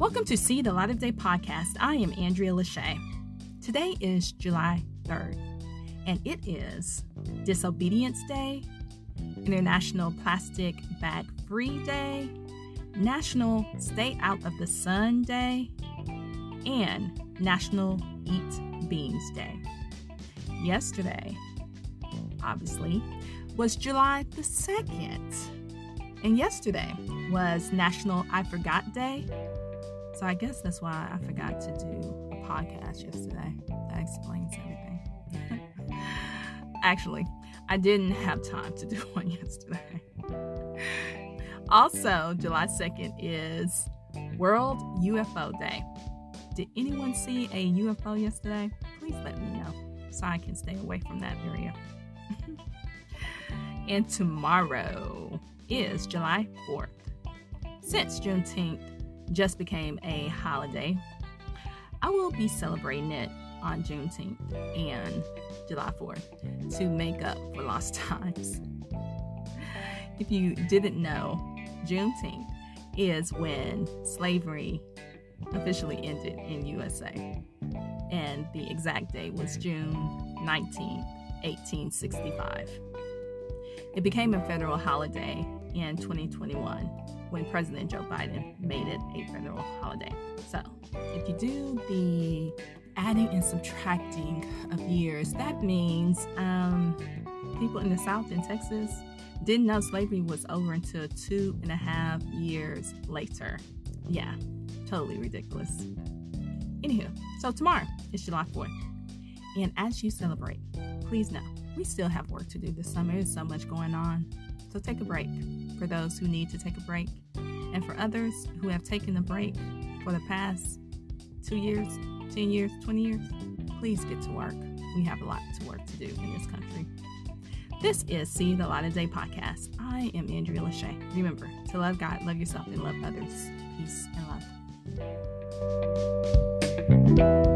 Welcome to See the Light of Day podcast. I am Andrea Lachey. Today is July 3rd, and it is Disobedience Day, International Plastic Bag Free Day, National Stay Out of the Sun Day, and National Eat Beans Day. Yesterday, obviously, was July the 2nd. And yesterday was National I Forgot Day. So I guess that's why I forgot to do a podcast yesterday. That explains everything. Actually, I didn't have time to do one yesterday. Also, July 2nd is World UFO Day. Did anyone see a UFO yesterday? Please let me know so I can stay away from that area. and tomorrow is July 4th. Since Juneteenth just became a holiday, I will be celebrating it on Juneteenth and July 4th to make up for lost times. If you didn't know, Juneteenth is when slavery officially ended in USA. And the exact date was June 19, 1865. It became a federal holiday in 2021 when President Joe Biden made it a federal holiday. So, if you do the adding and subtracting of years, that means um, people in the South in Texas didn't know slavery was over until two and a half years later. Yeah, totally ridiculous. Anywho, so tomorrow is July 4th. And as you celebrate, please know we still have work to do this summer. There's so much going on. So take a break for those who need to take a break. And for others who have taken a break for the past two years, 10 years, 20 years, please get to work. We have a lot to work to do in this country. This is See the Light of Day podcast. I am Andrea Lachey. Remember to love God, love yourself, and love others. Peace and love.